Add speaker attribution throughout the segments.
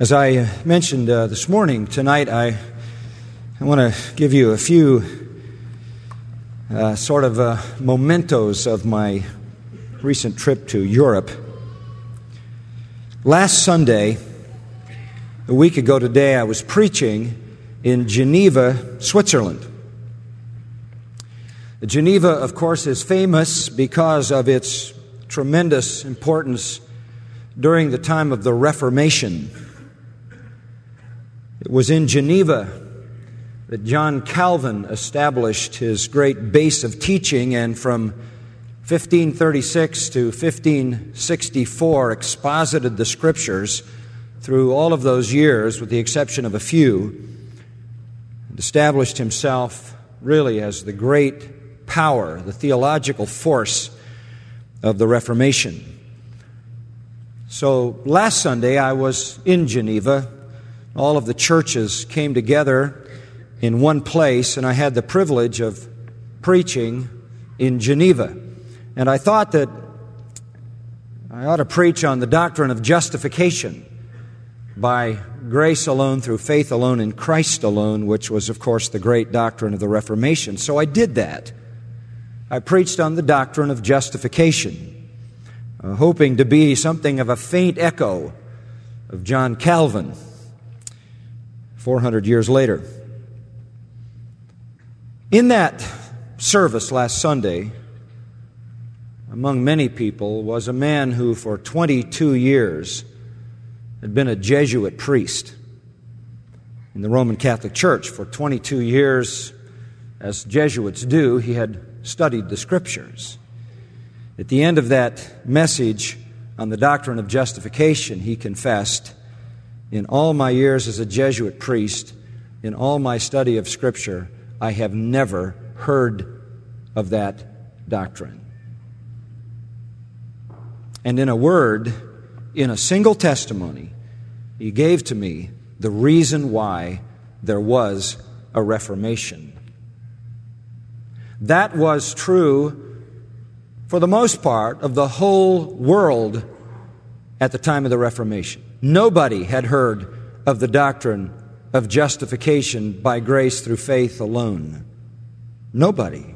Speaker 1: As I mentioned uh, this morning, tonight I, I want to give you a few uh, sort of uh, mementos of my recent trip to Europe. Last Sunday, a week ago today, I was preaching in Geneva, Switzerland. Geneva, of course, is famous because of its tremendous importance during the time of the Reformation. It was in Geneva that John Calvin established his great base of teaching, and from 1536 to 1564 exposited the scriptures through all of those years, with the exception of a few, and established himself really as the great power, the theological force of the Reformation. So last Sunday I was in Geneva all of the churches came together in one place, and I had the privilege of preaching in Geneva. And I thought that I ought to preach on the doctrine of justification by grace alone, through faith alone, in Christ alone, which was, of course, the great doctrine of the Reformation. So I did that. I preached on the doctrine of justification, uh, hoping to be something of a faint echo of John Calvin 400 years later. In that service last Sunday, among many people, was a man who for 22 years had been a Jesuit priest in the Roman Catholic Church. For 22 years, as Jesuits do, he had studied the Scriptures. At the end of that message on the doctrine of justification, he confessed in all my years as a Jesuit priest, in all my study of Scripture, I have never heard of that doctrine. And in a word, in a single testimony, he gave to me the reason why there was a Reformation. That was true for the most part of the whole world at the time of the Reformation. Nobody had heard of the doctrine of justification by grace through faith alone. Nobody.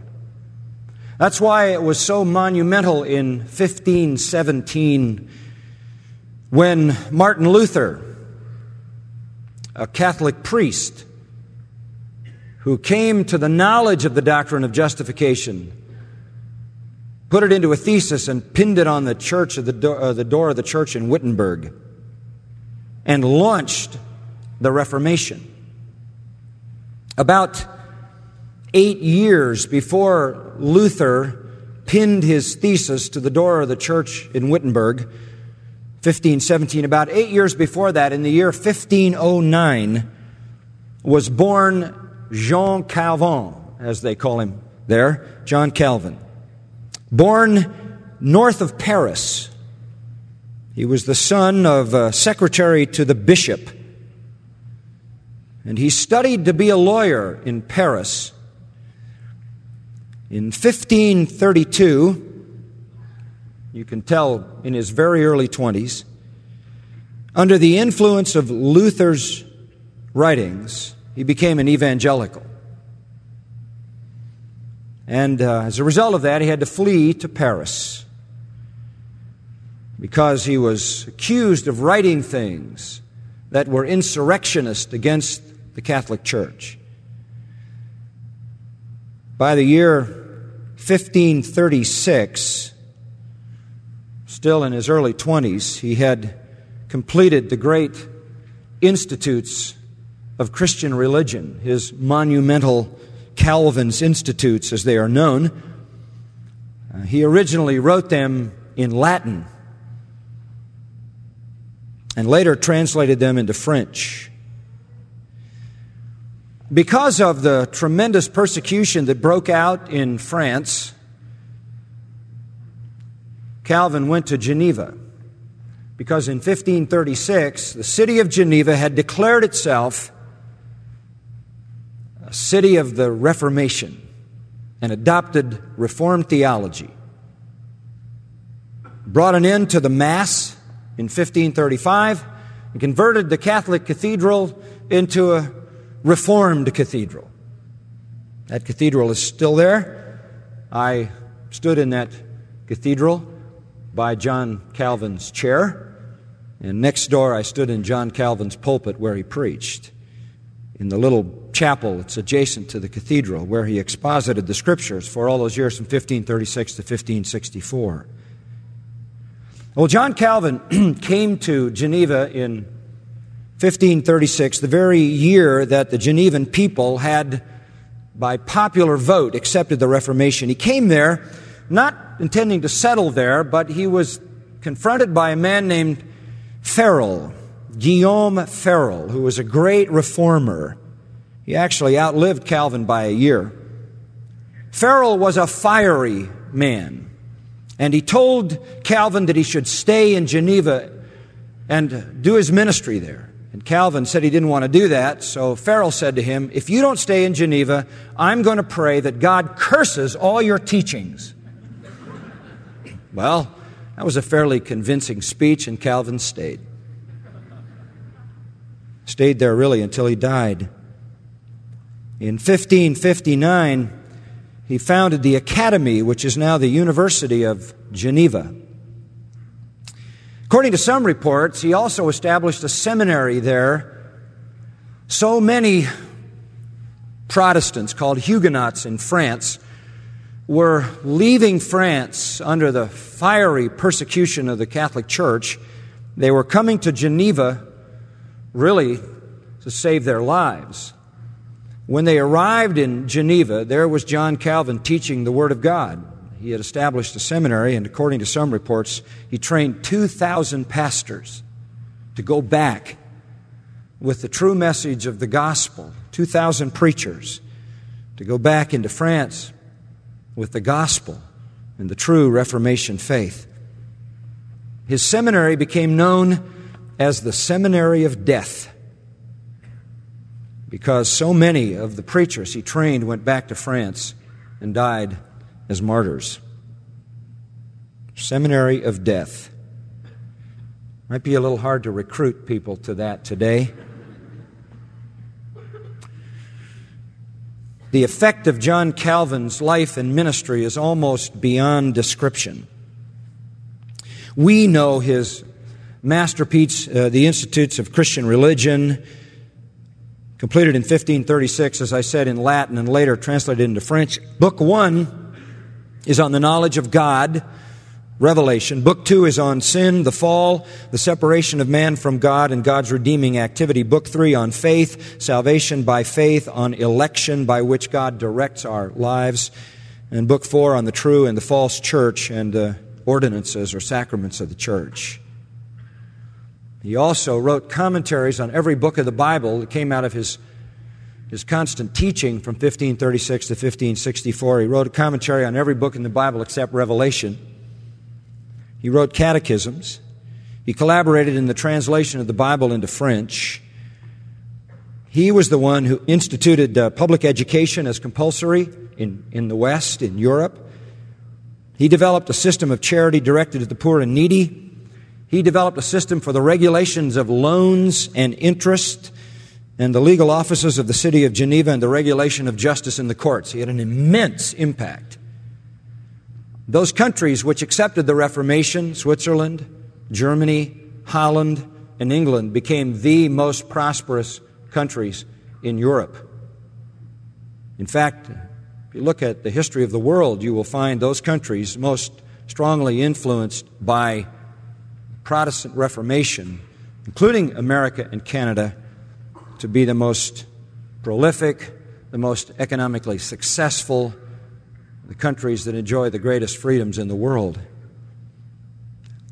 Speaker 1: That's why it was so monumental in 1517 when Martin Luther, a Catholic priest, who came to the knowledge of the doctrine of justification, put it into a thesis and pinned it on the church of the, do- uh, the door of the church in Wittenberg and launched the Reformation. About eight years before Luther pinned his thesis to the door of the church in Wittenberg, 1517, about eight years before that, in the year 1509, was born Jean Calvin, as they call him there, John Calvin. Born north of Paris, he was the son of a secretary to the bishop. And he studied to be a lawyer in Paris. In 1532, you can tell in his very early 20s, under the influence of Luther's writings, he became an evangelical. And uh, as a result of that, he had to flee to Paris because he was accused of writing things that were insurrectionist against the Catholic Church. By the year 1536, still in his early 20s, he had completed the great institutes of Christian religion, his monumental Calvin's Institutes, as they are known. Uh, he originally wrote them in Latin and later translated them into French. Because of the tremendous persecution that broke out in France, Calvin went to Geneva because in 1536 the city of Geneva had declared itself a city of the Reformation and adopted Reformed theology. Brought an end to the Mass in 1535 and converted the Catholic cathedral into a Reformed cathedral. That cathedral is still there. I stood in that cathedral by John Calvin's chair, and next door I stood in John Calvin's pulpit where he preached. In the little chapel that's adjacent to the cathedral where he exposited the scriptures for all those years from 1536 to 1564. Well, John Calvin came to Geneva in 1536, the very year that the Genevan people had, by popular vote, accepted the Reformation. He came there not intending to settle there, but he was confronted by a man named Farel, Guillaume Farel, who was a great reformer. He actually outlived Calvin by a year. Farel was a fiery man. And he told Calvin that he should stay in Geneva and do his ministry there. And Calvin said he didn't want to do that, so Farel said to him, If you don't stay in Geneva, I'm going to pray that God curses all your teachings. well, that was a fairly convincing speech, and Calvin stayed. Stayed there really until he died. In 1559, he founded the Academy, which is now the University of Geneva. According to some reports, he also established a seminary there. So many Protestants, called Huguenots in France, were leaving France under the fiery persecution of the Catholic Church. They were coming to Geneva really to save their lives. When they arrived in Geneva, there was John Calvin teaching the Word of God. He had established a seminary, and according to some reports, he trained 2,000 pastors to go back with the true message of the gospel, 2,000 preachers to go back into France with the gospel and the true Reformation faith. His seminary became known as the Seminary of Death because so many of the preachers he trained went back to France and died as martyrs. Seminary of Death. Might be a little hard to recruit people to that today. The effect of John Calvin's life and ministry is almost beyond description. We know his masterpiece, uh, The Institutes of Christian Religion, completed in 1536, as I said, in Latin and later translated into French. Book one is on the knowledge of God, revelation. Book two is on sin, the fall, the separation of man from God, and God's redeeming activity. Book three on faith, salvation by faith, on election by which God directs our lives. And book four on the true and the false church and the ordinances or sacraments of the church. He also wrote commentaries on every book of the Bible that came out of his, his constant teaching from 1536 to 1564. He wrote a commentary on every book in the Bible except Revelation. He wrote catechisms. He collaborated in the translation of the Bible into French. He was the one who instituted uh, public education as compulsory in, in the West, in Europe. He developed a system of charity directed at the poor and needy. He developed a system for the regulations of loans and interest and the legal offices of the city of Geneva and the regulation of justice in the courts. He had an immense impact. Those countries which accepted the Reformation, Switzerland, Germany, Holland, and England, became the most prosperous countries in Europe. In fact, if you look at the history of the world, you will find those countries most strongly influenced by Protestant Reformation, including America and Canada, to be the most prolific, the most economically successful, the countries that enjoy the greatest freedoms in the world.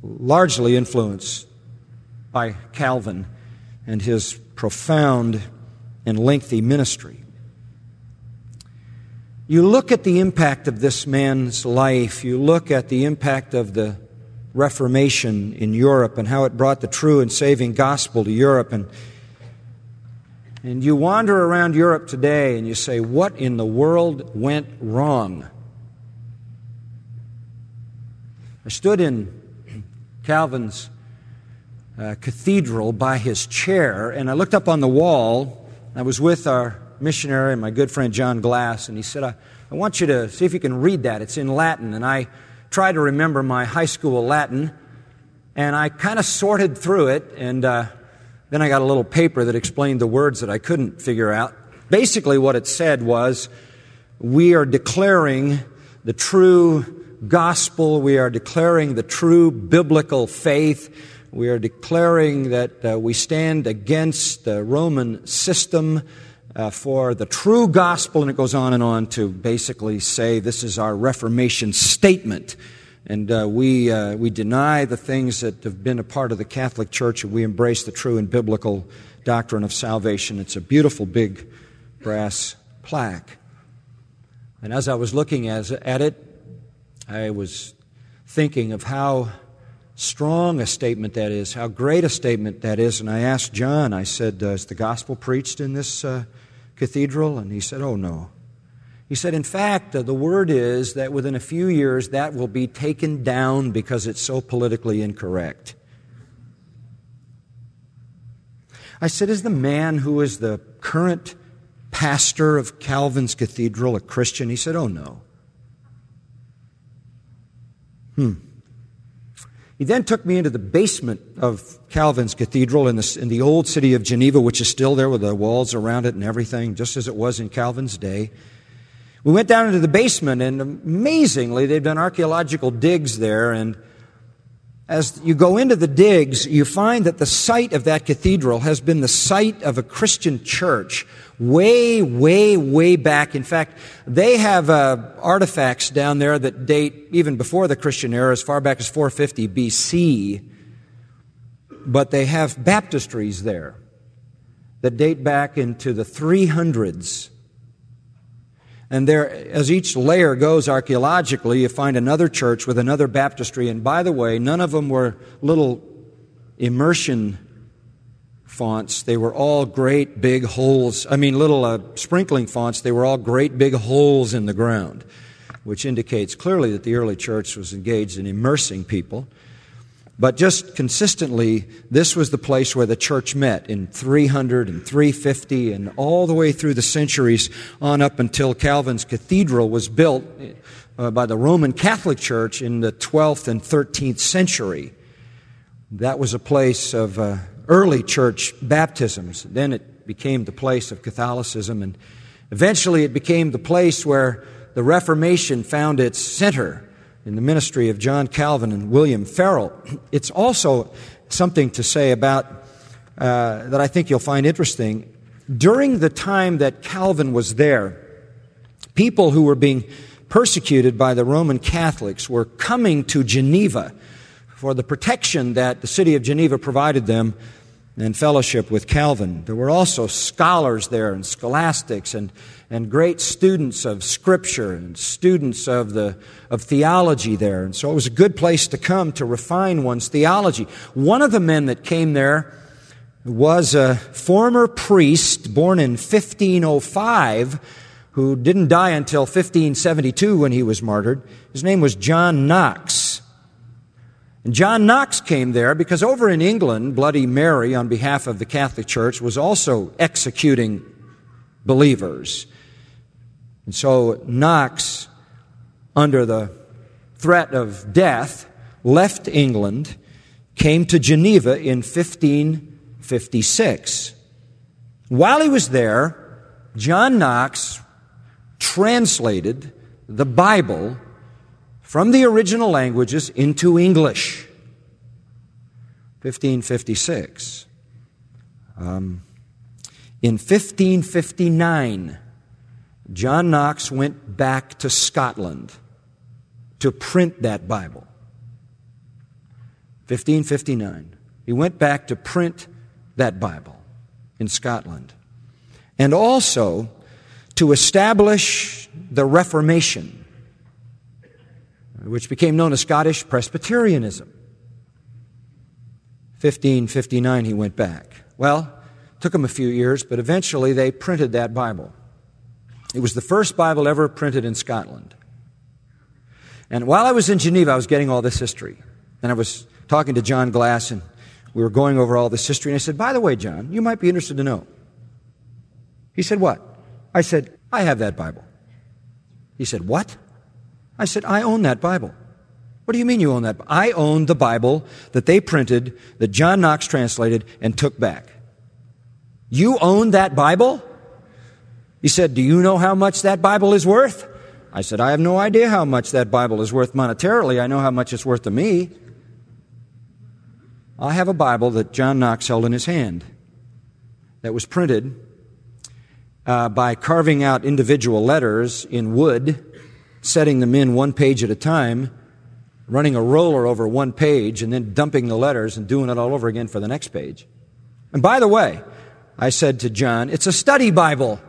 Speaker 1: Largely influenced by Calvin and his profound and lengthy ministry. You look at the impact of this man's life, you look at the impact of the Reformation in Europe and how it brought the true and saving gospel to Europe. And, and you wander around Europe today and you say, What in the world went wrong? I stood in Calvin's uh, cathedral by his chair, and I looked up on the wall. I was with our missionary and my good friend John Glass, and he said, I, I want you to see if you can read that. It's in Latin. And I tried to remember my high school Latin, and I kind of sorted through it, and uh, then I got a little paper that explained the words that I couldn't figure out. Basically, what it said was, We are declaring the true gospel, we are declaring the true biblical faith. We are declaring that uh, we stand against the Roman system uh, for the true gospel, and it goes on and on to basically say this is our Reformation statement. And uh, we, uh, we deny the things that have been a part of the Catholic Church, and we embrace the true and biblical doctrine of salvation. It's a beautiful big brass plaque. And as I was looking as, at it, I was thinking of how strong a statement that is, how great a statement that is. And I asked John, I said, Is the gospel preached in this uh, cathedral? And he said, Oh, no. He said, In fact, uh, the word is that within a few years that will be taken down because it's so politically incorrect. I said, Is the man who is the current pastor of Calvin's Cathedral a Christian? He said, Oh, no. Hmm. He then took me into the basement of Calvin's Cathedral in the, in the old city of Geneva, which is still there with the walls around it and everything, just as it was in Calvin's day. We went down into the basement, and amazingly, they've done archaeological digs there. And as you go into the digs, you find that the site of that cathedral has been the site of a Christian church way, way, way back. In fact, they have uh, artifacts down there that date even before the Christian era, as far back as 450 BC. But they have baptistries there that date back into the 300s. And there, as each layer goes archaeologically, you find another church with another baptistry. And by the way, none of them were little immersion fonts. They were all great big holes. I mean, little uh, sprinkling fonts. They were all great big holes in the ground, which indicates clearly that the early church was engaged in immersing people. But just consistently, this was the place where the church met in 300 and 350 and all the way through the centuries on up until Calvin's cathedral was built uh, by the Roman Catholic Church in the 12th and 13th century. That was a place of uh, early church baptisms. Then it became the place of Catholicism, and eventually it became the place where the Reformation found its center in the ministry of John Calvin and William Farel. It's also something to say about uh, that I think you'll find interesting. During the time that Calvin was there, people who were being persecuted by the Roman Catholics were coming to Geneva for the protection that the city of Geneva provided them and fellowship with Calvin. There were also scholars there and scholastics and, and great students of Scripture and students of, the, of theology there. And so it was a good place to come to refine one's theology. One of the men that came there was a former priest born in 1505 who didn't die until 1572 when he was martyred. His name was John Knox. And John Knox came there because over in England, Bloody Mary, on behalf of the Catholic Church, was also executing believers. And so Knox, under the threat of death, left England, came to Geneva in 1556. While he was there, John Knox translated the Bible from the original languages into English. 1556. Um, in 1559, John Knox went back to Scotland to print that Bible. 1559. He went back to print that Bible in Scotland. And also to establish the Reformation which became known as Scottish Presbyterianism. 1559, he went back. Well, took him a few years, but eventually they printed that Bible. It was the first Bible ever printed in Scotland. And while I was in Geneva, I was getting all this history. And I was talking to John Glass, and we were going over all this history, and I said, By the way, John, you might be interested to know. He said, What? I said, I have that Bible. He said, What? I said, I own that Bible. What do you mean you own that? I own the Bible that they printed, that John Knox translated, and took back. You own that Bible? He said, Do you know how much that Bible is worth? I said, I have no idea how much that Bible is worth monetarily. I know how much it's worth to me. I have a Bible that John Knox held in his hand that was printed uh, by carving out individual letters in wood, setting them in one page at a time, running a roller over one page, and then dumping the letters and doing it all over again for the next page. And by the way, I said to John, it's a study Bible.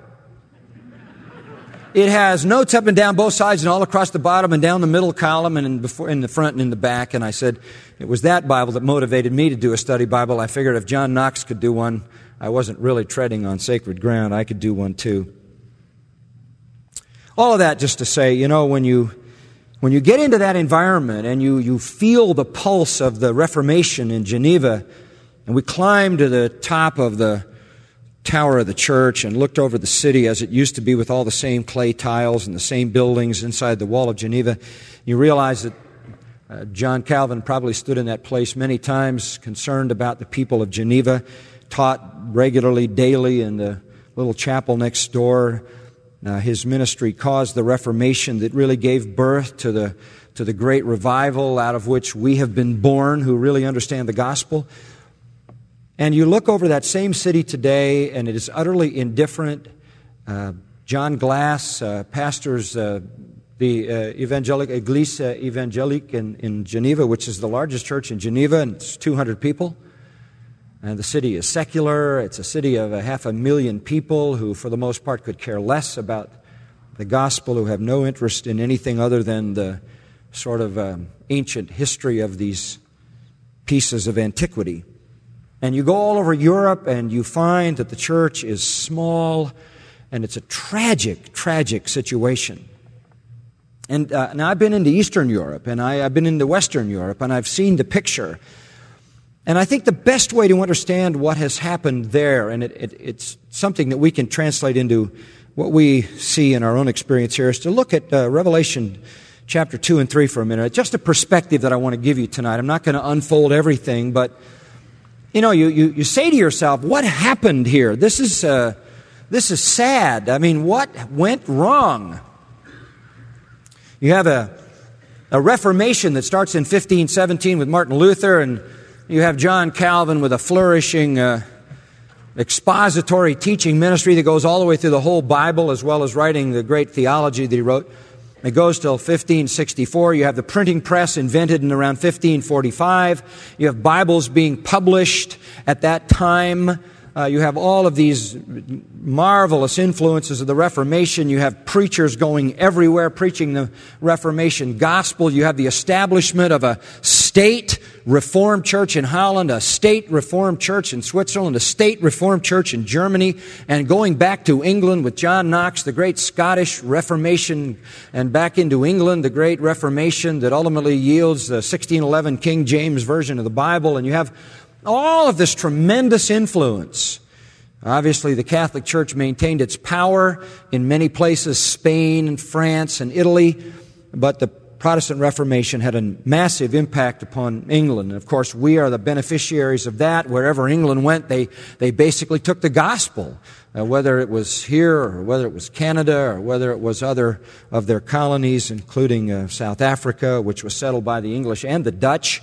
Speaker 1: It has notes up and down both sides and all across the bottom and down the middle column and in, before, in the front and in the back. And I said, it was that Bible that motivated me to do a study Bible. I figured if John Knox could do one, I wasn't really treading on sacred ground. I could do one too. All of that just to say, you know, when you, when you get into that environment and you, you feel the pulse of the Reformation in Geneva, and we climbed to the top of the tower of the church and looked over the city as it used to be with all the same clay tiles and the same buildings inside the wall of Geneva, you realize that uh, John Calvin probably stood in that place many times, concerned about the people of Geneva, taught regularly, daily in the little chapel next door. Uh, his ministry caused the Reformation that really gave birth to the, to the great revival out of which we have been born who really understand the gospel. And you look over that same city today, and it is utterly indifferent. Uh, John Glass uh, pastors uh, the uh, Evangelic Eglise Evangelique in, in Geneva, which is the largest church in Geneva, and it's 200 people. And the city is secular. It's a city of a half a million people who, for the most part, could care less about the gospel, who have no interest in anything other than the sort of um, ancient history of these pieces of antiquity. And you go all over Europe and you find that the church is small and it's a tragic, tragic situation. And uh, now I've been into Eastern Europe and I, I've been into Western Europe and I've seen the picture. And I think the best way to understand what has happened there, and it, it, it's something that we can translate into what we see in our own experience here, is to look at uh, Revelation chapter 2 and 3 for a minute. Just a perspective that I want to give you tonight. I'm not going to unfold everything, but you know, you, you, you say to yourself, what happened here? This is, uh, this is sad. I mean, what went wrong? You have a, a Reformation that starts in 1517 with Martin Luther, and you have John Calvin with a flourishing uh, expository teaching ministry that goes all the way through the whole Bible, as well as writing the great theology that he wrote. It goes till 1564. You have the printing press invented in around 1545. You have Bibles being published at that time. Uh, you have all of these marvelous influences of the Reformation. You have preachers going everywhere preaching the Reformation gospel. You have the establishment of a state Reformed church in Holland, a state Reformed church in Switzerland, a state Reformed church in Germany, and going back to England with John Knox, the great Scottish Reformation, and back into England, the great Reformation that ultimately yields the 1611 King James Version of the Bible. And you have all of this tremendous influence. Obviously, the Catholic Church maintained its power in many places, Spain and France and Italy, but the Protestant Reformation had a massive impact upon England. And of course, we are the beneficiaries of that. Wherever England went, they, they basically took the gospel, uh, whether it was here or whether it was Canada or whether it was other of their colonies, including uh, South Africa, which was settled by the English and the Dutch.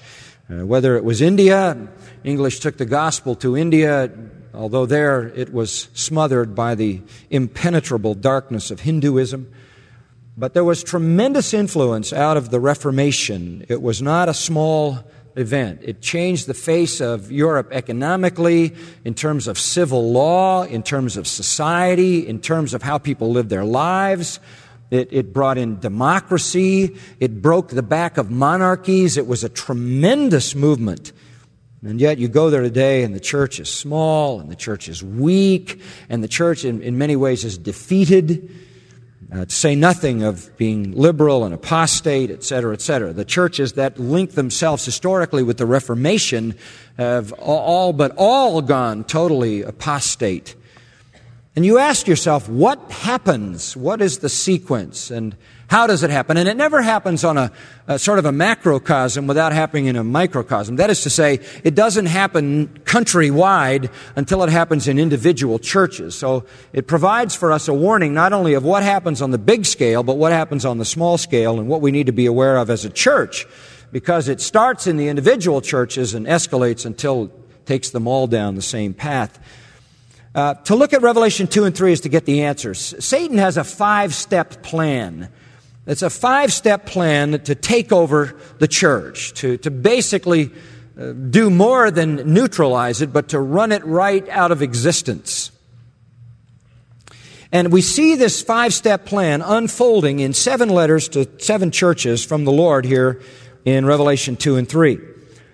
Speaker 1: Uh, whether it was India, English took the gospel to India, although there it was smothered by the impenetrable darkness of Hinduism. But there was tremendous influence out of the Reformation. It was not a small event. It changed the face of Europe economically, in terms of civil law, in terms of society, in terms of how people lived their lives. It, it brought in democracy. It broke the back of monarchies. It was a tremendous movement. And yet you go there today and the church is small and the church is weak and the church in, in many ways is defeated. Uh, to say nothing of being liberal and apostate, etc., etc. The churches that link themselves historically with the Reformation have all but all gone totally apostate. And you ask yourself, what happens? What is the sequence? And how does it happen? And it never happens on a, a, sort of a macrocosm without happening in a microcosm. That is to say, it doesn't happen countrywide until it happens in individual churches. So it provides for us a warning not only of what happens on the big scale, but what happens on the small scale and what we need to be aware of as a church. Because it starts in the individual churches and escalates until it takes them all down the same path. Uh, to look at Revelation 2 and 3 is to get the answers. Satan has a five step plan it's a five step plan to take over the church, to, to basically uh, do more than neutralize it, but to run it right out of existence. And we see this five step plan unfolding in seven letters to seven churches from the Lord here in Revelation 2 and 3.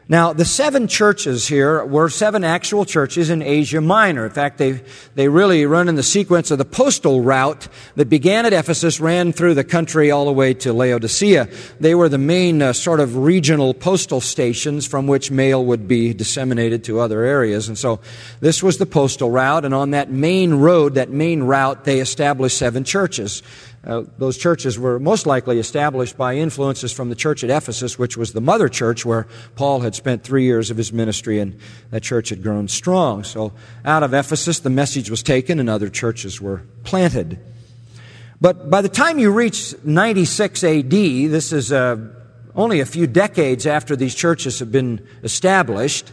Speaker 1: Now, the seven churches here were seven actual churches in Asia Minor. In fact, they, they really run in the sequence of the postal route that began at Ephesus, ran through the country all the way to Laodicea. They were the main uh, sort of regional postal stations from which mail would be disseminated to other areas. And so this was the postal route, and on that main road, that main route, they established seven churches. Uh, those churches were most likely established by influences from the church at Ephesus, which was the mother church where Paul had spent three years of his ministry, and that church had grown strong. So out of Ephesus, the message was taken, and other churches were planted. But by the time you reach 96 AD, this is uh, only a few decades after these churches have been established,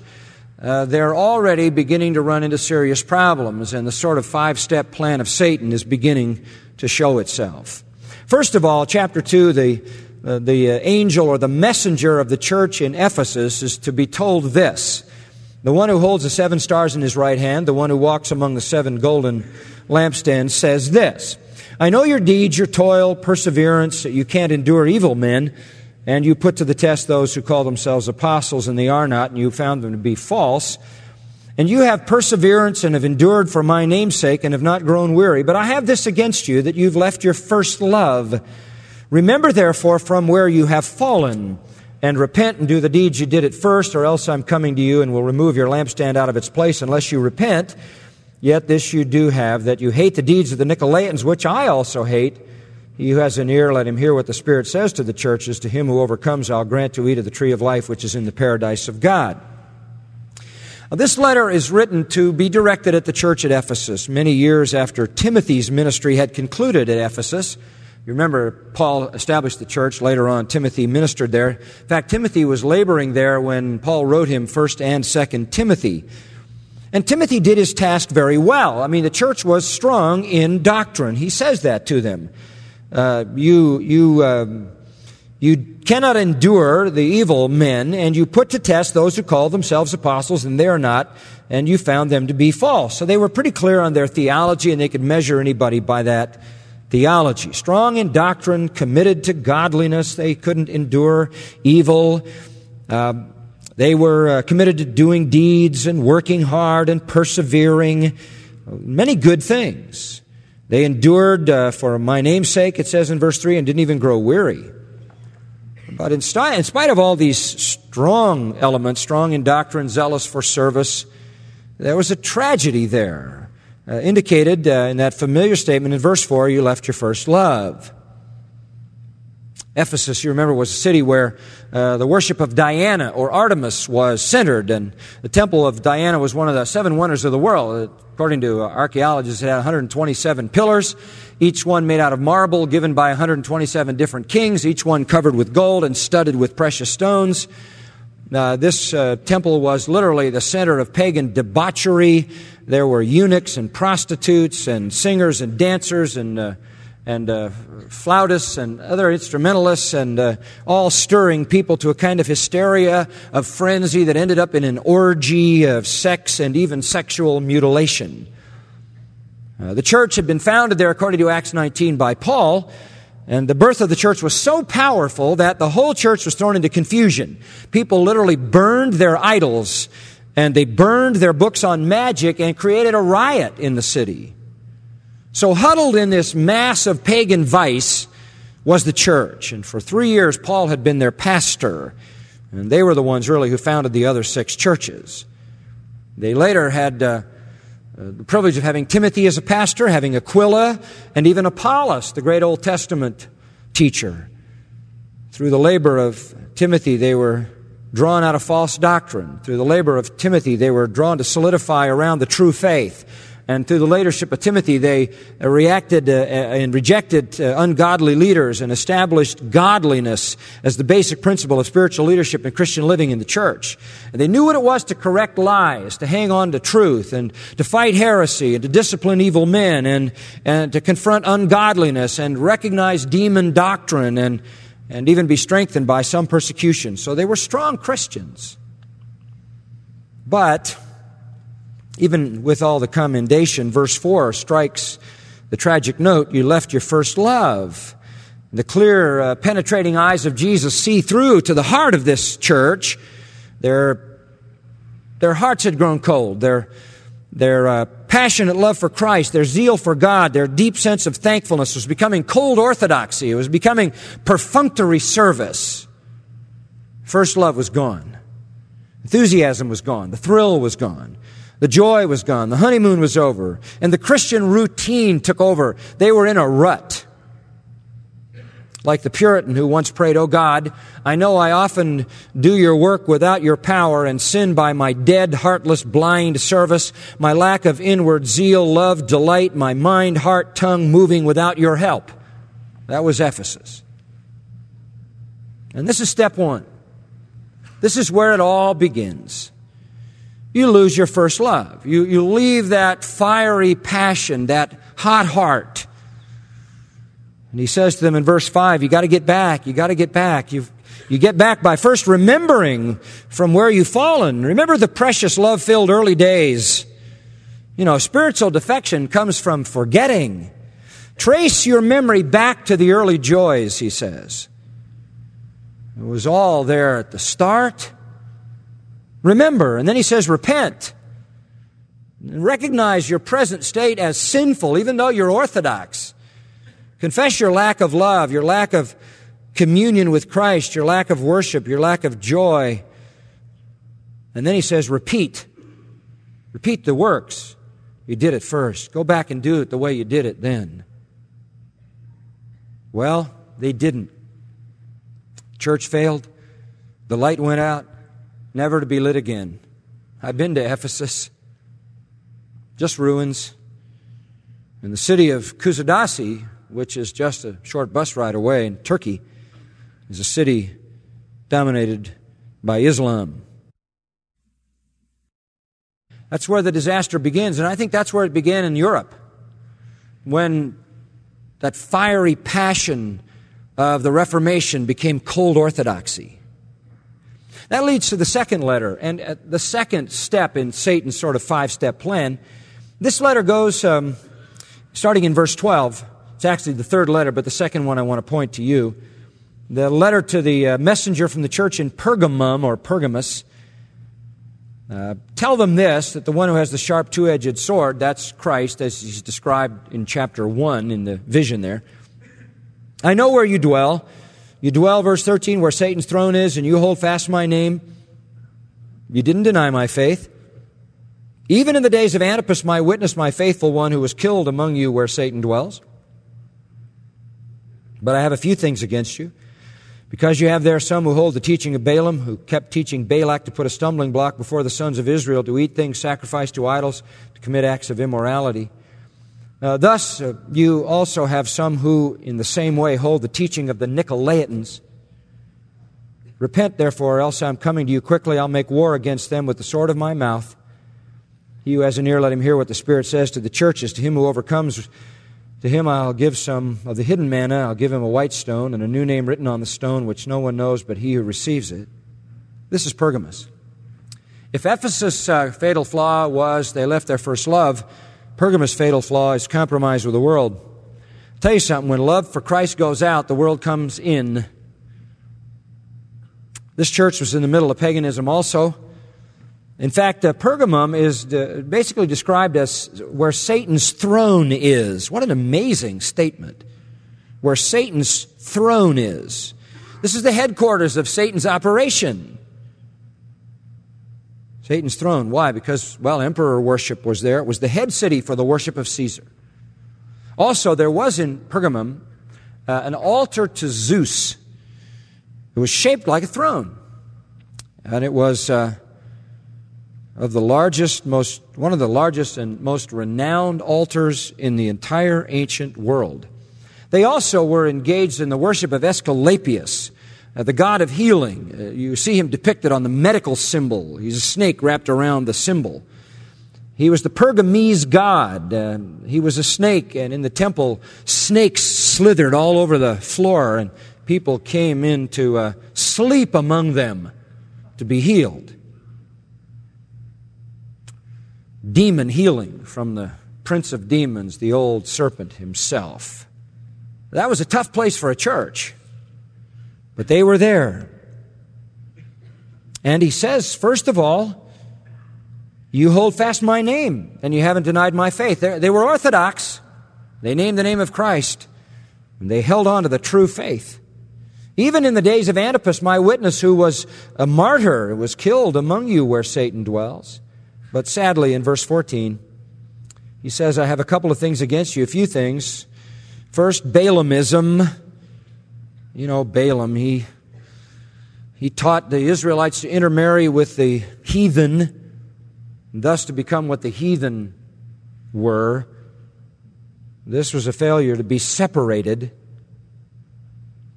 Speaker 1: uh, they're already beginning to run into serious problems, and the sort of five step plan of Satan is beginning to show itself. First of all, chapter 2, the, uh, the uh, angel or the messenger of the church in Ephesus is to be told this. The one who holds the seven stars in his right hand, the one who walks among the seven golden lampstands, says this I know your deeds, your toil, perseverance, that you can't endure evil men, and you put to the test those who call themselves apostles, and they are not, and you found them to be false. And you have perseverance and have endured for my name's sake and have not grown weary. But I have this against you that you've left your first love. Remember therefore from where you have fallen and repent and do the deeds you did at first, or else I'm coming to you and will remove your lampstand out of its place unless you repent. Yet this you do have, that you hate the deeds of the Nicolaitans, which I also hate. He who has an ear, let him hear what the Spirit says to the churches. To him who overcomes, I'll grant to eat of the tree of life, which is in the paradise of God. This letter is written to be directed at the church at Ephesus, many years after Timothy's ministry had concluded at Ephesus. You remember, Paul established the church. Later on, Timothy ministered there. In fact, Timothy was laboring there when Paul wrote him 1st and 2nd Timothy. And Timothy did his task very well. I mean, the church was strong in doctrine. He says that to them. Uh, you, you, um, you cannot endure the evil men, and you put to test those who call themselves apostles, and they are not, and you found them to be false. So they were pretty clear on their theology, and they could measure anybody by that theology. Strong in doctrine, committed to godliness. They couldn't endure evil. Uh, they were uh, committed to doing deeds and working hard and persevering. Many good things. They endured uh, for my name's sake, it says in verse 3, and didn't even grow weary. But in, st- in spite of all these strong elements, strong in doctrine, zealous for service, there was a tragedy there, uh, indicated uh, in that familiar statement in verse 4 you left your first love. Ephesus, you remember, was a city where uh, the worship of Diana or Artemis was centered, and the temple of Diana was one of the seven wonders of the world. According to archaeologists, it had 127 pillars, each one made out of marble, given by 127 different kings, each one covered with gold and studded with precious stones. Uh, this uh, temple was literally the center of pagan debauchery. There were eunuchs and prostitutes and singers and dancers and uh, and uh, flautists and other instrumentalists and uh, all stirring people to a kind of hysteria of frenzy that ended up in an orgy of sex and even sexual mutilation. Uh, the church had been founded there, according to Acts 19, by Paul. And the birth of the church was so powerful that the whole church was thrown into confusion. People literally burned their idols and they burned their books on magic and created a riot in the city. So, huddled in this mass of pagan vice was the church. And for three years, Paul had been their pastor. And they were the ones really who founded the other six churches. They later had uh, uh, the privilege of having Timothy as a pastor, having Aquila, and even Apollos, the great Old Testament teacher. Through the labor of Timothy, they were drawn out of false doctrine. Through the labor of Timothy, they were drawn to solidify around the true faith. And through the leadership of Timothy, they reacted uh, and rejected uh, ungodly leaders and established godliness as the basic principle of spiritual leadership and Christian living in the church. And they knew what it was to correct lies, to hang on to truth, and to fight heresy, and to discipline evil men, and, and to confront ungodliness, and recognize demon doctrine, and, and even be strengthened by some persecution. So they were strong Christians. But even with all the commendation, verse 4 strikes the tragic note you left your first love. The clear, uh, penetrating eyes of Jesus see through to the heart of this church. Their, their hearts had grown cold. Their, their uh, passionate love for Christ, their zeal for God, their deep sense of thankfulness was becoming cold orthodoxy. It was becoming perfunctory service. First love was gone. Enthusiasm was gone. The thrill was gone. The joy was gone. The honeymoon was over. And the Christian routine took over. They were in a rut. Like the Puritan who once prayed, Oh God, I know I often do your work without your power and sin by my dead, heartless, blind service, my lack of inward zeal, love, delight, my mind, heart, tongue moving without your help. That was Ephesus. And this is step one. This is where it all begins you lose your first love. You, you leave that fiery passion, that hot heart. And he says to them in verse 5, you got to get back. You got to get back. you you get back by first remembering from where you've fallen. Remember the precious love filled early days. You know, spiritual defection comes from forgetting. Trace your memory back to the early joys, he says. It was all there at the start. Remember. And then he says, repent. Recognize your present state as sinful, even though you're orthodox. Confess your lack of love, your lack of communion with Christ, your lack of worship, your lack of joy. And then he says, repeat. Repeat the works. You did it first. Go back and do it the way you did it then. Well, they didn't. Church failed. The light went out never to be lit again. I've been to Ephesus, just ruins. In the city of Kusadasi, which is just a short bus ride away in Turkey, is a city dominated by Islam. That's where the disaster begins, and I think that's where it began in Europe. When that fiery passion of the Reformation became cold orthodoxy. That leads to the second letter, and uh, the second step in Satan's sort of five step plan. This letter goes um, starting in verse 12. It's actually the third letter, but the second one I want to point to you. The letter to the uh, messenger from the church in Pergamum or Pergamus. Uh, tell them this that the one who has the sharp two edged sword, that's Christ, as he's described in chapter 1 in the vision there. I know where you dwell you dwell, verse 13, where Satan's throne is, and you hold fast my name. You didn't deny my faith. Even in the days of Antipas, my witness, my faithful one, who was killed among you where Satan dwells. But I have a few things against you. Because you have there some who hold the teaching of Balaam, who kept teaching Balak to put a stumbling block before the sons of Israel, to eat things sacrificed to idols, to commit acts of immorality. Uh, thus, uh, you also have some who, in the same way, hold the teaching of the Nicolaitans. Repent, therefore, else I'm coming to you quickly. I'll make war against them with the sword of my mouth. He who has an ear, let him hear what the Spirit says to the churches. To him who overcomes, to him I'll give some of the hidden manna. I'll give him a white stone and a new name written on the stone, which no one knows but he who receives it. This is Pergamus. If Ephesus' uh, fatal flaw was they left their first love, Pergamus' fatal flaw is compromise with the world. I'll tell you something, when love for Christ goes out, the world comes in. This church was in the middle of paganism also. In fact, uh, Pergamum is uh, basically described as where Satan's throne is. What an amazing statement. Where Satan's throne is. This is the headquarters of Satan's operation. Satan's throne. Why? Because, well, emperor worship was there. It was the head city for the worship of Caesar. Also, there was in Pergamum uh, an altar to Zeus. It was shaped like a throne. And it was uh, of the largest, most, one of the largest and most renowned altars in the entire ancient world. They also were engaged in the worship of Aesculapius, uh, the god of healing. Uh, you see him depicted on the medical symbol. He's a snake wrapped around the symbol. He was the Pergamese god. Uh, he was a snake, and in the temple, snakes slithered all over the floor, and people came in to uh, sleep among them to be healed. Demon healing from the prince of demons, the old serpent himself. That was a tough place for a church. But they were there. And he says, first of all, you hold fast my name, and you haven't denied my faith. They're, they were orthodox. They named the name of Christ, and they held on to the true faith. Even in the days of Antipas, my witness, who was a martyr, was killed among you where Satan dwells. But sadly, in verse 14, he says, I have a couple of things against you, a few things. First, Balaamism. You know, Balaam, he, he taught the Israelites to intermarry with the heathen, thus to become what the heathen were. This was a failure to be separated.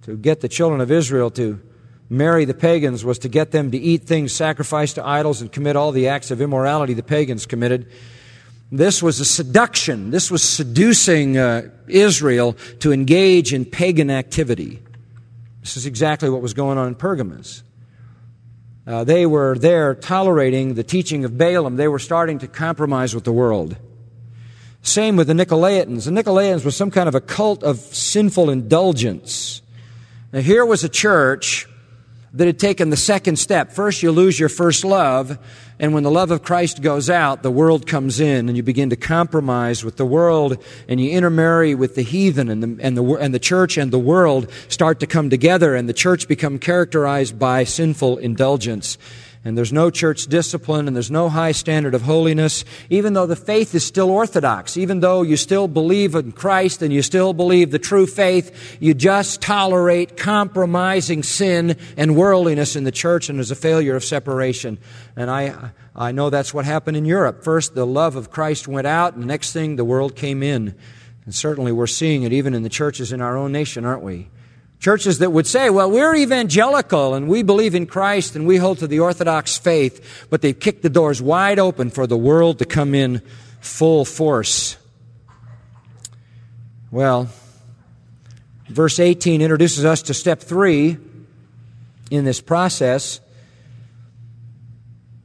Speaker 1: To get the children of Israel to marry the pagans was to get them to eat things sacrificed to idols and commit all the acts of immorality the pagans committed. This was a seduction. This was seducing uh, Israel to engage in pagan activity. This is exactly what was going on in Pergamos. Uh, they were there tolerating the teaching of Balaam. They were starting to compromise with the world. Same with the Nicolaitans. The Nicolaitans was some kind of a cult of sinful indulgence. Now, here was a church that had taken the second step. First, you lose your first love, and when the love of Christ goes out, the world comes in, and you begin to compromise with the world, and you intermarry with the heathen, and the, and the, and the church and the world start to come together, and the church become characterized by sinful indulgence and there's no church discipline, and there's no high standard of holiness, even though the faith is still orthodox, even though you still believe in Christ and you still believe the true faith, you just tolerate compromising sin and worldliness in the church, and there's a failure of separation. And I, I know that's what happened in Europe. First, the love of Christ went out, and the next thing, the world came in. And certainly we're seeing it even in the churches in our own nation, aren't we? Churches that would say, well, we're evangelical and we believe in Christ and we hold to the Orthodox faith, but they've kicked the doors wide open for the world to come in full force. Well, verse 18 introduces us to step three in this process.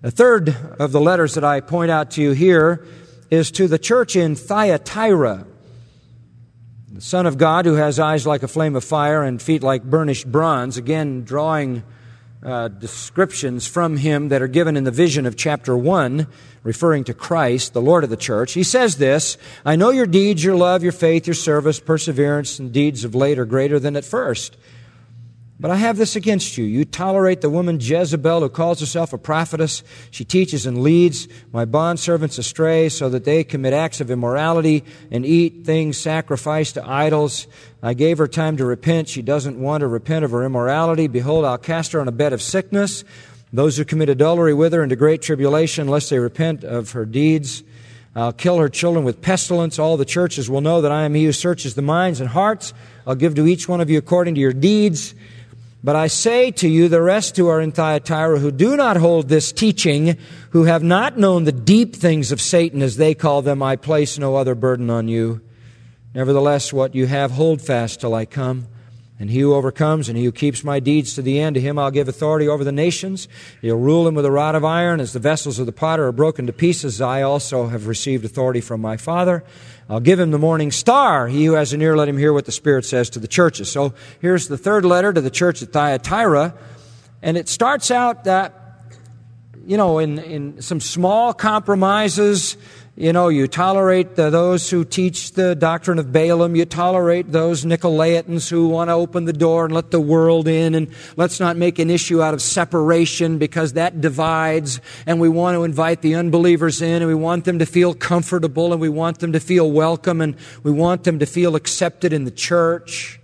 Speaker 1: The third of the letters that I point out to you here is to the church in Thyatira the Son of God, who has eyes like a flame of fire and feet like burnished bronze, again drawing uh, descriptions from him that are given in the vision of chapter 1, referring to Christ, the Lord of the church. He says this I know your deeds, your love, your faith, your service, perseverance, and deeds of late are greater than at first. But I have this against you. You tolerate the woman Jezebel who calls herself a prophetess. She teaches and leads my bondservants astray so that they commit acts of immorality and eat things sacrificed to idols. I gave her time to repent. She doesn't want to repent of her immorality. Behold, I'll cast her on a bed of sickness. Those who commit adultery with her into great tribulation, unless they repent of her deeds. I'll kill her children with pestilence. All the churches will know that I am he who searches the minds and hearts. I'll give to each one of you according to your deeds. But I say to you, the rest who are in Thyatira who do not hold this teaching, who have not known the deep things of Satan, as they call them, I place no other burden on you. Nevertheless, what you have, hold fast till I come. And he who overcomes and he who keeps my deeds to the end, to him I'll give authority over the nations. He'll rule them with a rod of iron. As the vessels of the potter are broken to pieces, I also have received authority from my Father. I'll give him the morning star. He who has an ear, let him hear what the Spirit says to the churches. So here's the third letter to the church at Thyatira. And it starts out that you know, in, in some small compromises, you know, you tolerate the, those who teach the doctrine of Balaam. You tolerate those Nicolaitans who want to open the door and let the world in. And let's not make an issue out of separation because that divides. And we want to invite the unbelievers in and we want them to feel comfortable and we want them to feel welcome and we want them to feel accepted in the church.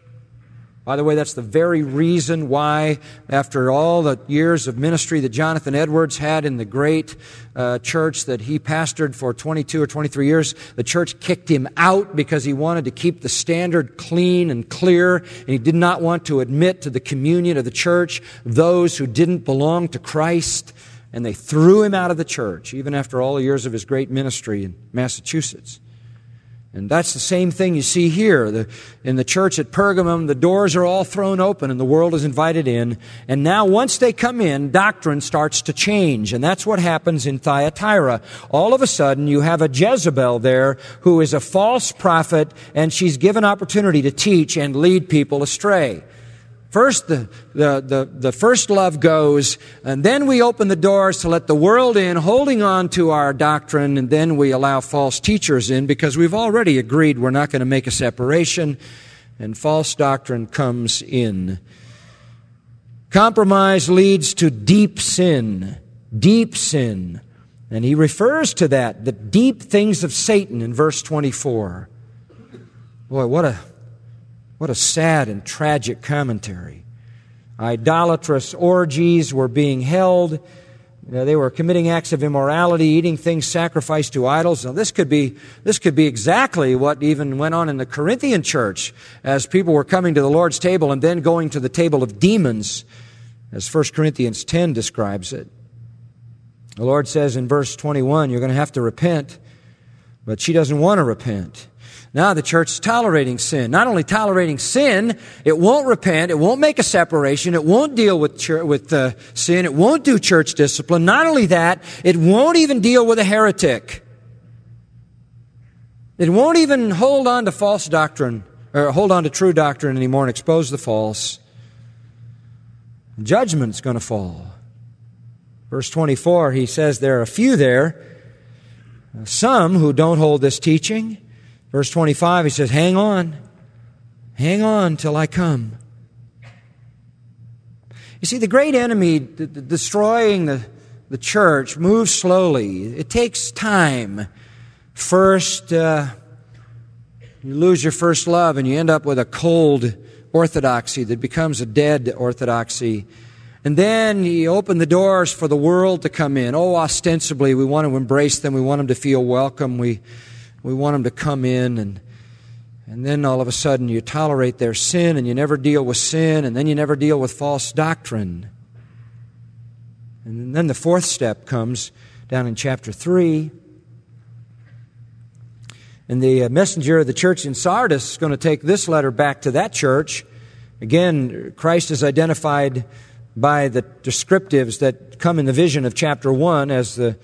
Speaker 1: By the way, that's the very reason why, after all the years of ministry that Jonathan Edwards had in the great uh, church that he pastored for 22 or 23 years, the church kicked him out because he wanted to keep the standard clean and clear, and he did not want to admit to the communion of the church those who didn't belong to Christ. And they threw him out of the church, even after all the years of his great ministry in Massachusetts. And that's the same thing you see here. The, in the church at Pergamum, the doors are all thrown open and the world is invited in. And now once they come in, doctrine starts to change. And that's what happens in Thyatira. All of a sudden, you have a Jezebel there who is a false prophet and she's given opportunity to teach and lead people astray. First, the, the, the, the, first love goes, and then we open the doors to let the world in, holding on to our doctrine, and then we allow false teachers in because we've already agreed we're not going to make a separation, and false doctrine comes in. Compromise leads to deep sin. Deep sin. And he refers to that, the deep things of Satan in verse 24. Boy, what a what a sad and tragic commentary. Idolatrous orgies were being held. they were committing acts of immorality, eating things sacrificed to idols. Now, this could be this could be exactly what even went on in the Corinthian church, as people were coming to the Lord's table and then going to the table of demons, as 1 Corinthians 10 describes it. The Lord says in verse 21, "You're going to have to repent," but she doesn't want to repent. Now the church is tolerating sin. Not only tolerating sin, it won't repent, it won't make a separation, it won't deal with, church, with uh, sin, it won't do church discipline. Not only that, it won't even deal with a heretic. It won't even hold on to false doctrine, or hold on to true doctrine anymore and expose the false. Judgment's going to fall. Verse 24, he says there are a few there, some who don't hold this teaching, Verse 25, he says, Hang on. Hang on till I come. You see, the great enemy d- d- destroying the, the church moves slowly. It takes time. First, uh, you lose your first love and you end up with a cold orthodoxy that becomes a dead orthodoxy. And then you open the doors for the world to come in. Oh, ostensibly, we want to embrace them. We want them to feel welcome. We, we want them to come in and and then all of a sudden you tolerate their sin and you never deal with sin and then you never deal with false doctrine. And then the fourth step comes down in chapter 3. And the uh, messenger of the church in Sardis is going to take this letter back to that church. Again, Christ is identified by the descriptives that come in the vision of chapter 1 as the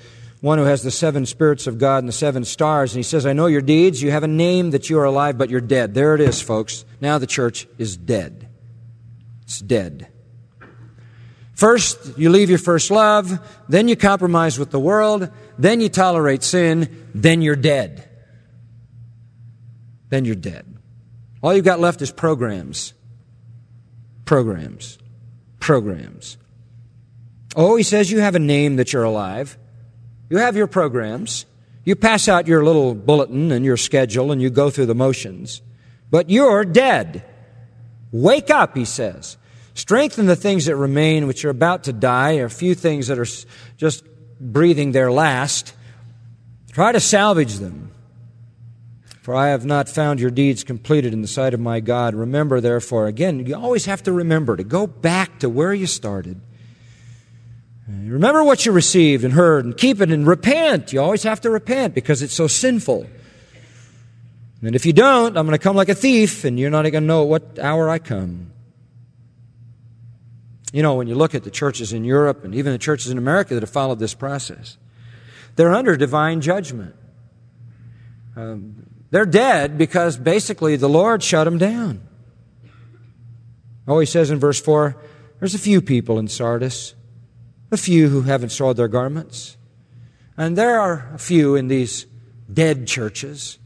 Speaker 1: one who has the seven spirits of God and the seven stars. And he says, I know your deeds. You have a name that you are alive, but you're dead. There it is, folks. Now the church is dead. It's dead. First, you leave your first love. Then you compromise with the world. Then you tolerate sin. Then you're dead. Then you're dead. All you've got left is programs. Programs. Programs. Oh, he says you have a name that you're alive. You have your programs. You pass out your little bulletin and your schedule and you go through the motions. But you're dead. Wake up, he says. Strengthen the things that remain, which are about to die, or a few things that are just breathing their last. Try to salvage them. For I have not found your deeds completed in the sight of my God. Remember, therefore, again, you always have to remember to go back to where you started. Remember what you received and heard and keep it and repent. You always have to repent because it's so sinful. And if you don't, I'm going to come like a thief and you're not going to know what hour I come. You know, when you look at the churches in Europe and even the churches in America that have followed this process, they're under divine judgment. Um, they're dead because basically the Lord shut them down. Oh, he says in verse 4 there's a few people in Sardis a few who haven't soiled their garments. And there are a few in these dead churches,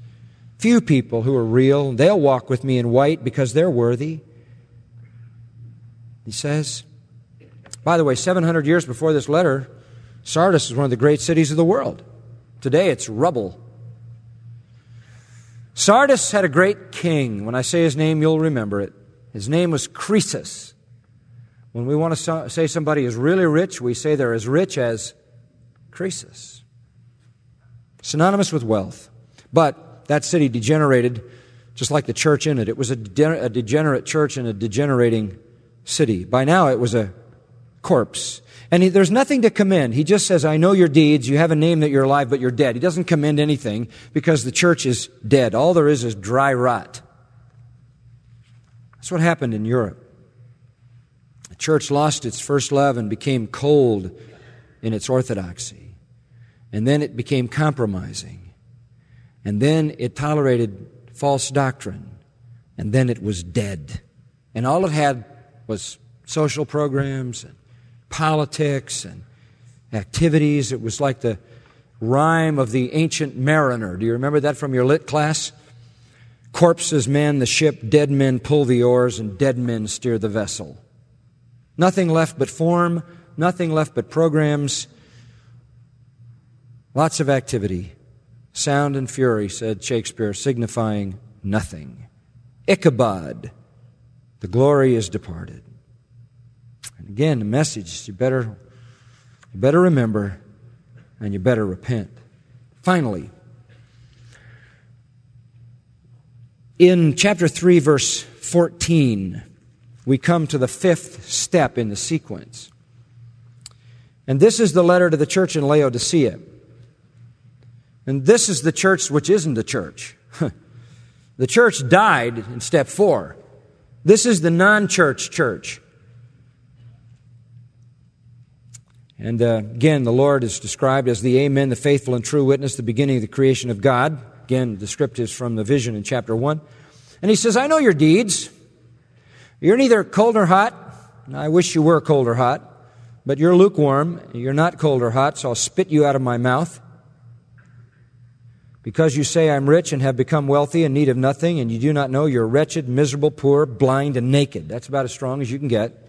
Speaker 1: few people who are real. They'll walk with me in white because they're worthy. He says, by the way, 700 years before this letter, Sardis is one of the great cities of the world. Today it's rubble. Sardis had a great king. When I say his name, you'll remember it. His name was Croesus. When we want to say somebody is really rich, we say they're as rich as Croesus. Synonymous with wealth. But that city degenerated just like the church in it. It was a, de- a degenerate church in a degenerating city. By now, it was a corpse. And he, there's nothing to commend. He just says, I know your deeds. You have a name that you're alive, but you're dead. He doesn't commend anything because the church is dead. All there is is dry rot. That's what happened in Europe. The church lost its first love and became cold in its orthodoxy. And then it became compromising. And then it tolerated false doctrine. And then it was dead. And all it had was social programs and politics and activities. It was like the rhyme of the ancient mariner. Do you remember that from your lit class? Corpses man the ship, dead men pull the oars, and dead men steer the vessel. Nothing left but form, nothing left but programs, lots of activity. Sound and fury, said Shakespeare, signifying nothing. Ichabod, the glory is departed. And again, the message you better, you better remember and you better repent. Finally, in chapter 3, verse 14, we come to the fifth step in the sequence. And this is the letter to the church in Laodicea. And this is the church which isn't the church. the church died in step four. This is the non church church. And uh, again, the Lord is described as the Amen, the faithful and true witness, the beginning of the creation of God. Again, descriptives from the vision in chapter 1. And he says, I know your deeds. You're neither cold nor hot. I wish you were cold or hot, but you're lukewarm. You're not cold or hot, so I'll spit you out of my mouth. Because you say, I'm rich and have become wealthy and need of nothing, and you do not know you're wretched, miserable, poor, blind, and naked. That's about as strong as you can get.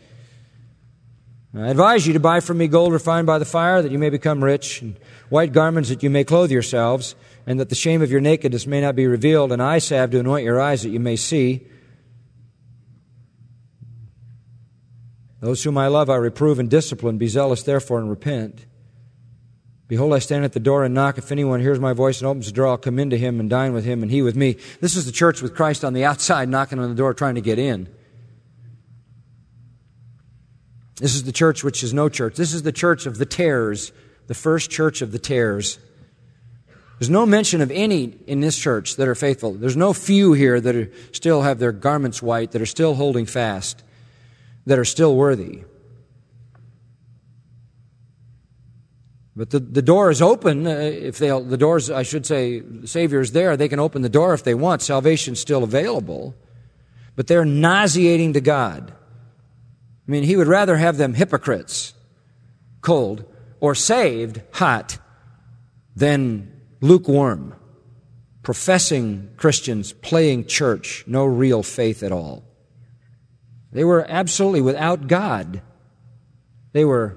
Speaker 1: I advise you to buy from me gold refined by the fire, that you may become rich, and white garments that you may clothe yourselves, and that the shame of your nakedness may not be revealed, and eye salve to anoint your eyes that you may see. Those whom I love I reprove and discipline. Be zealous therefore and repent. Behold, I stand at the door and knock. If anyone hears my voice and opens the door, I'll come into him and dine with him and he with me. This is the church with Christ on the outside knocking on the door trying to get in. This is the church which is no church. This is the church of the tares, the first church of the tares. There's no mention of any in this church that are faithful. There's no few here that are, still have their garments white, that are still holding fast, that are still worthy. But the, the door is open. Uh, if they the doors, I should say, the Savior is there. They can open the door if they want. Salvation's still available. But they're nauseating to God. I mean, he would rather have them hypocrites, cold, or saved, hot, than lukewarm, professing Christians, playing church, no real faith at all. They were absolutely without God. They were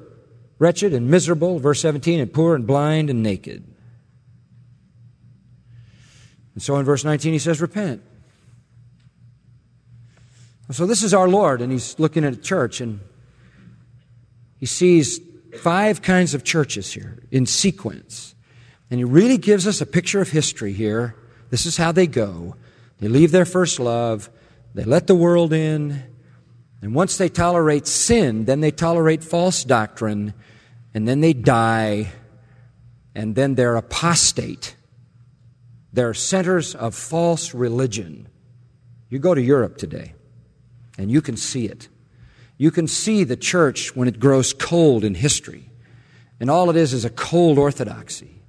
Speaker 1: wretched and miserable, verse 17, and poor and blind and naked. And so in verse 19 he says, Repent. So this is our Lord, and he's looking at a church, and he sees five kinds of churches here in sequence. And he really gives us a picture of history here. This is how they go. They leave their first love, they let the world in, and once they tolerate sin, then they tolerate false doctrine, and then they die, and then they're apostate. They're centers of false religion. You go to Europe today. And you can see it. You can see the church when it grows cold in history. And all it is is a cold orthodoxy.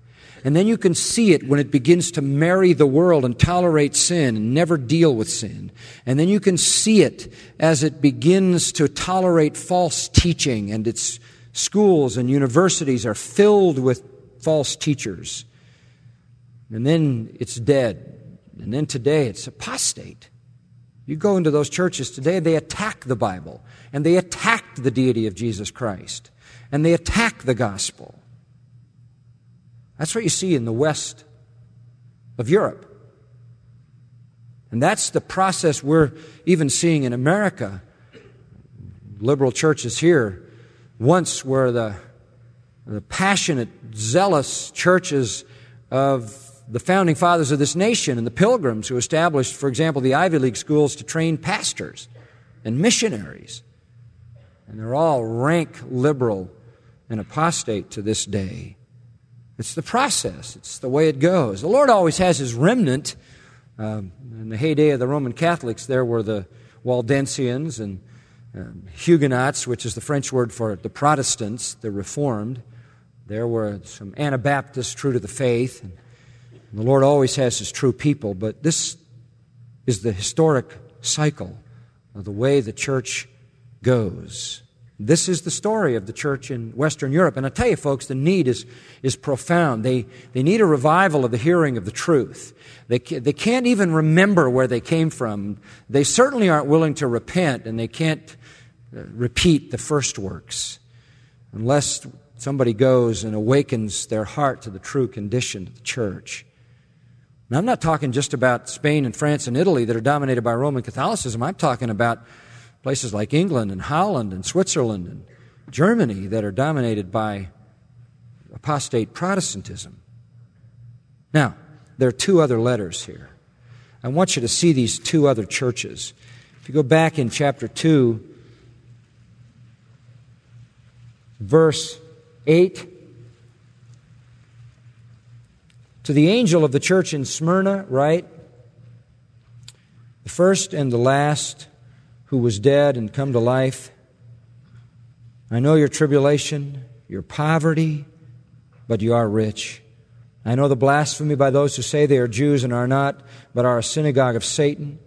Speaker 1: And then you can see it when it begins to marry the world and tolerate sin and never deal with sin. And then you can see it as it begins to tolerate false teaching and its Schools and universities are filled with false teachers. And then it's dead. And then today it's apostate. You go into those churches today, and they attack the Bible, and they attack the deity of Jesus Christ, and they attack the gospel. That's what you see in the west of Europe. And that's the process we're even seeing in America. Liberal churches here once were the, the passionate, zealous churches of the founding fathers of this nation and the pilgrims who established, for example, the Ivy League schools to train pastors and missionaries. And they're all rank liberal and apostate to this day. It's the process, it's the way it goes. The Lord always has His remnant. Um, in the heyday of the Roman Catholics, there were the Waldensians and um, Huguenots, which is the French word for the Protestants, the Reformed. There were some Anabaptists true to the faith. And the Lord always has His true people, but this is the historic cycle of the way the church goes. This is the story of the church in Western Europe. And I tell you, folks, the need is, is profound. They, they need a revival of the hearing of the truth. They, they can't even remember where they came from. They certainly aren't willing to repent, and they can't uh, repeat the first works unless somebody goes and awakens their heart to the true condition of the church. Now, I'm not talking just about Spain and France and Italy that are dominated by Roman Catholicism. I'm talking about places like England and Holland and Switzerland and Germany that are dominated by apostate Protestantism. Now, there are two other letters here. I want you to see these two other churches. If you go back in chapter 2, verse 8, to the angel of the church in Smyrna, write, the first and the last who was dead and come to life. I know your tribulation, your poverty, but you are rich. I know the blasphemy by those who say they are Jews and are not, but are a synagogue of Satan.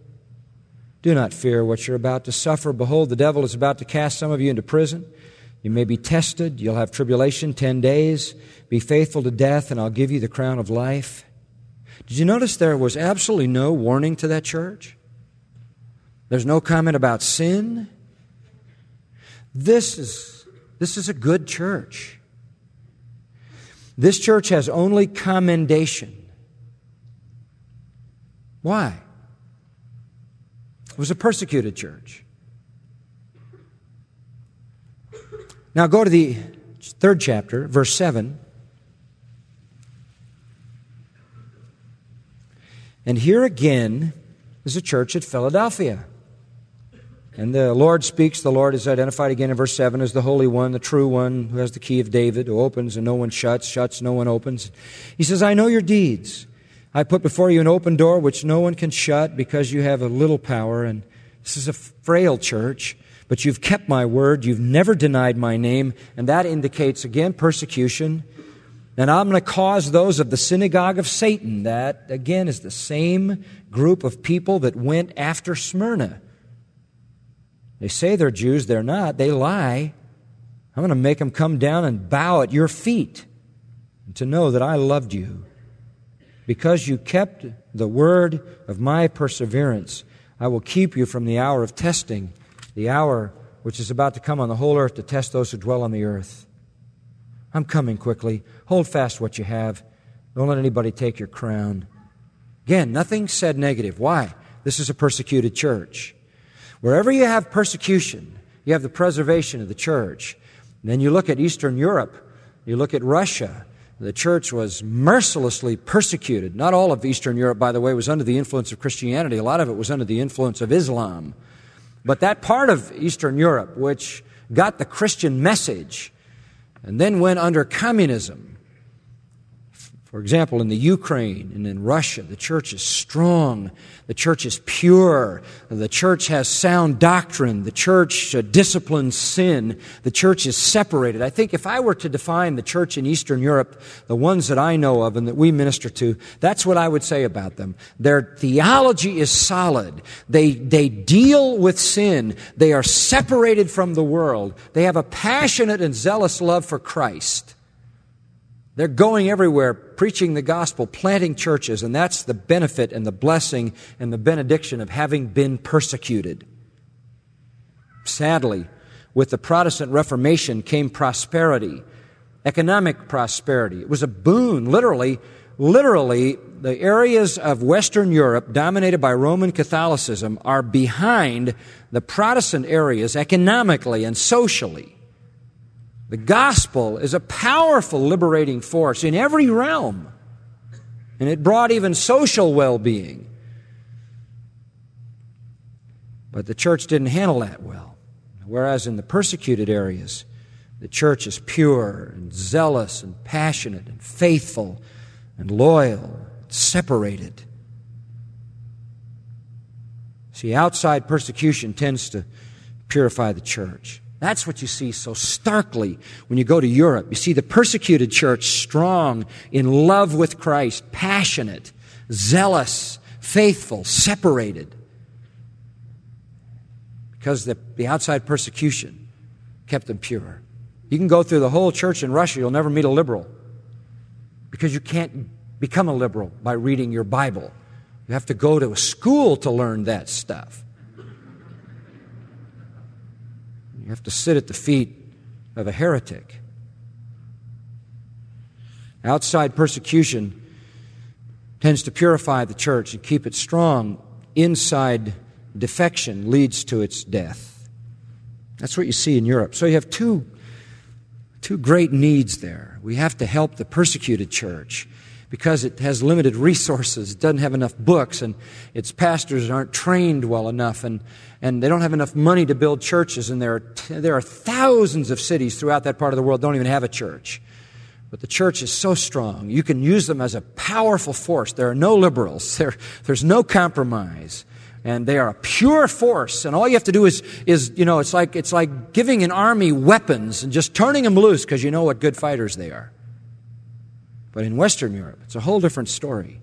Speaker 1: Do not fear what you're about to suffer. Behold, the devil is about to cast some of you into prison. You may be tested. You'll have tribulation 10 days. Be faithful to death, and I'll give you the crown of life. Did you notice there was absolutely no warning to that church? There's no comment about sin. This is, this is a good church. This church has only commendation. Why? It was a persecuted church. Now go to the third chapter, verse 7. And here again is a church at Philadelphia. And the Lord speaks. The Lord is identified again in verse 7 as the Holy One, the true One, who has the key of David, who opens and no one shuts, shuts, no one opens. He says, I know your deeds. I put before you an open door which no one can shut because you have a little power. And this is a frail church, but you've kept my word. You've never denied my name. And that indicates, again, persecution. And I'm going to cause those of the synagogue of Satan, that, again, is the same group of people that went after Smyrna they say they're Jews, they're not. They lie. I'm going to make them come down and bow at your feet to know that I loved you. Because you kept the word of my perseverance, I will keep you from the hour of testing, the hour which is about to come on the whole earth to test those who dwell on the earth. I'm coming quickly. Hold fast what you have. Don't let anybody take your crown. Again, nothing said negative. Why? This is a persecuted church. Wherever you have persecution, you have the preservation of the church. And then you look at Eastern Europe, you look at Russia. The church was mercilessly persecuted. Not all of Eastern Europe, by the way, was under the influence of Christianity. A lot of it was under the influence of Islam. But that part of Eastern Europe, which got the Christian message and then went under communism, For example, in the Ukraine and in Russia, the church is strong. The church is pure. The church has sound doctrine. The church uh, disciplines sin. The church is separated. I think if I were to define the church in Eastern Europe, the ones that I know of and that we minister to, that's what I would say about them. Their theology is solid. They, they deal with sin. They are separated from the world. They have a passionate and zealous love for Christ. They're going everywhere, preaching the gospel, planting churches, and that's the benefit and the blessing and the benediction of having been persecuted. Sadly, with the Protestant Reformation came prosperity, economic prosperity. It was a boon, literally. Literally, the areas of Western Europe dominated by Roman Catholicism are behind the Protestant areas economically and socially. The gospel is a powerful liberating force in every realm. And it brought even social well being. But the church didn't handle that well. Whereas in the persecuted areas, the church is pure and zealous and passionate and faithful and loyal, separated. See, outside persecution tends to purify the church. That's what you see so starkly when you go to Europe. You see the persecuted church strong, in love with Christ, passionate, zealous, faithful, separated. Because the, the outside persecution kept them pure. You can go through the whole church in Russia, you'll never meet a liberal. Because you can't become a liberal by reading your Bible. You have to go to a school to learn that stuff. You have to sit at the feet of a heretic. Outside persecution tends to purify the church and keep it strong. Inside defection leads to its death. That's what you see in Europe. So you have two, two great needs there. We have to help the persecuted church because it has limited resources, it doesn't have enough books, and its pastors aren't trained well enough, and, and they don't have enough money to build churches, and there are, t- there are thousands of cities throughout that part of the world don't even have a church. But the church is so strong, you can use them as a powerful force. There are no liberals, there, there's no compromise. And they are a pure force, and all you have to do is, is you know, it's like, it's like giving an army weapons and just turning them loose because you know what good fighters they are. But in Western Europe, it's a whole different story.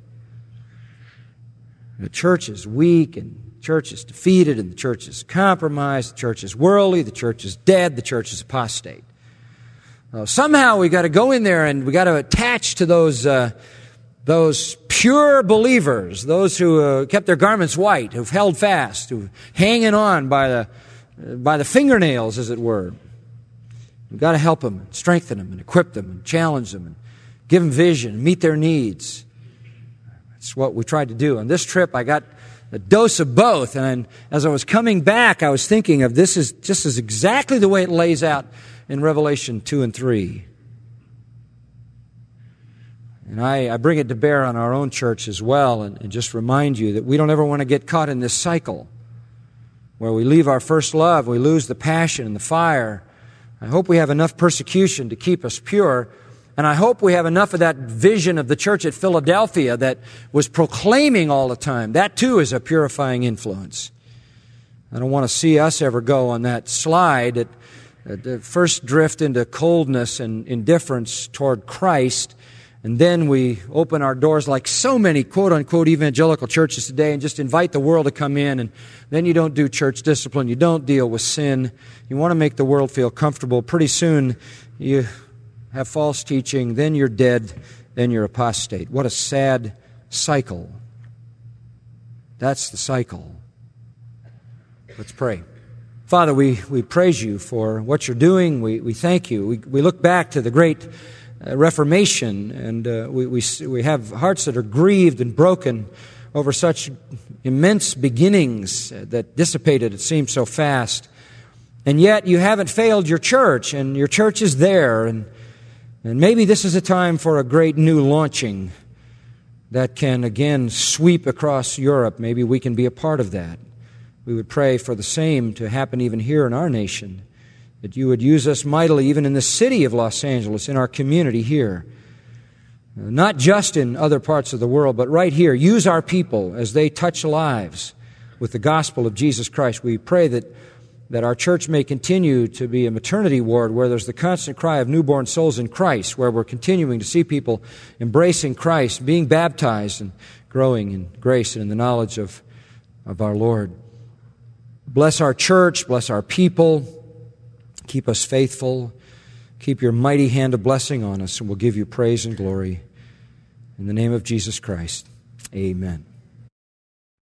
Speaker 1: The church is weak and the church is defeated and the church is compromised, the church is worldly, the church is dead, the church is apostate. Somehow we got to go in there and we got to attach to those, uh, those pure believers, those who uh, kept their garments white, who've held fast, who hanging on by the, by the fingernails, as it were. We've got to help them, strengthen them, and equip them, and challenge them, and give them vision, meet their needs. That's what we tried to do. On this trip, I got a dose of both. And as I was coming back, I was thinking of this is just as exactly the way it lays out in Revelation 2 and 3. And I, I bring it to bear on our own church as well, and, and just remind you that we don't ever want to get caught in this cycle where we leave our first love, we lose the passion and the fire. I hope we have enough persecution to keep us pure and I hope we have enough of that vision of the church at Philadelphia that was proclaiming all the time. That too is a purifying influence. I don't want to see us ever go on that slide at, at first drift into coldness and indifference toward Christ. And then we open our doors like so many quote unquote evangelical churches today and just invite the world to come in. And then you don't do church discipline. You don't deal with sin. You want to make the world feel comfortable. Pretty soon you have false teaching, then you're dead, then you're apostate. What a sad cycle. That's the cycle. Let's pray. Father, we, we praise you for what you're doing. We, we thank you. We, we look back to the great uh, Reformation, and uh, we, we, we have hearts that are grieved and broken over such immense beginnings that dissipated, it seems, so fast. And yet you haven't failed your church, and your church is there, and and maybe this is a time for a great new launching that can again sweep across Europe. Maybe we can be a part of that. We would pray for the same to happen even here in our nation, that you would use us mightily even in the city of Los Angeles, in our community here. Uh, not just in other parts of the world, but right here. Use our people as they touch lives with the gospel of Jesus Christ. We pray that, that our church may continue to be a maternity ward where there's the constant cry of newborn souls in Christ, where we're continuing to see people embracing Christ, being baptized, and growing in grace and in the knowledge of, of our Lord. Bless our church, bless our people, keep us faithful. Keep your mighty hand of blessing on us, and we'll give you praise and glory. In the name of Jesus Christ, amen.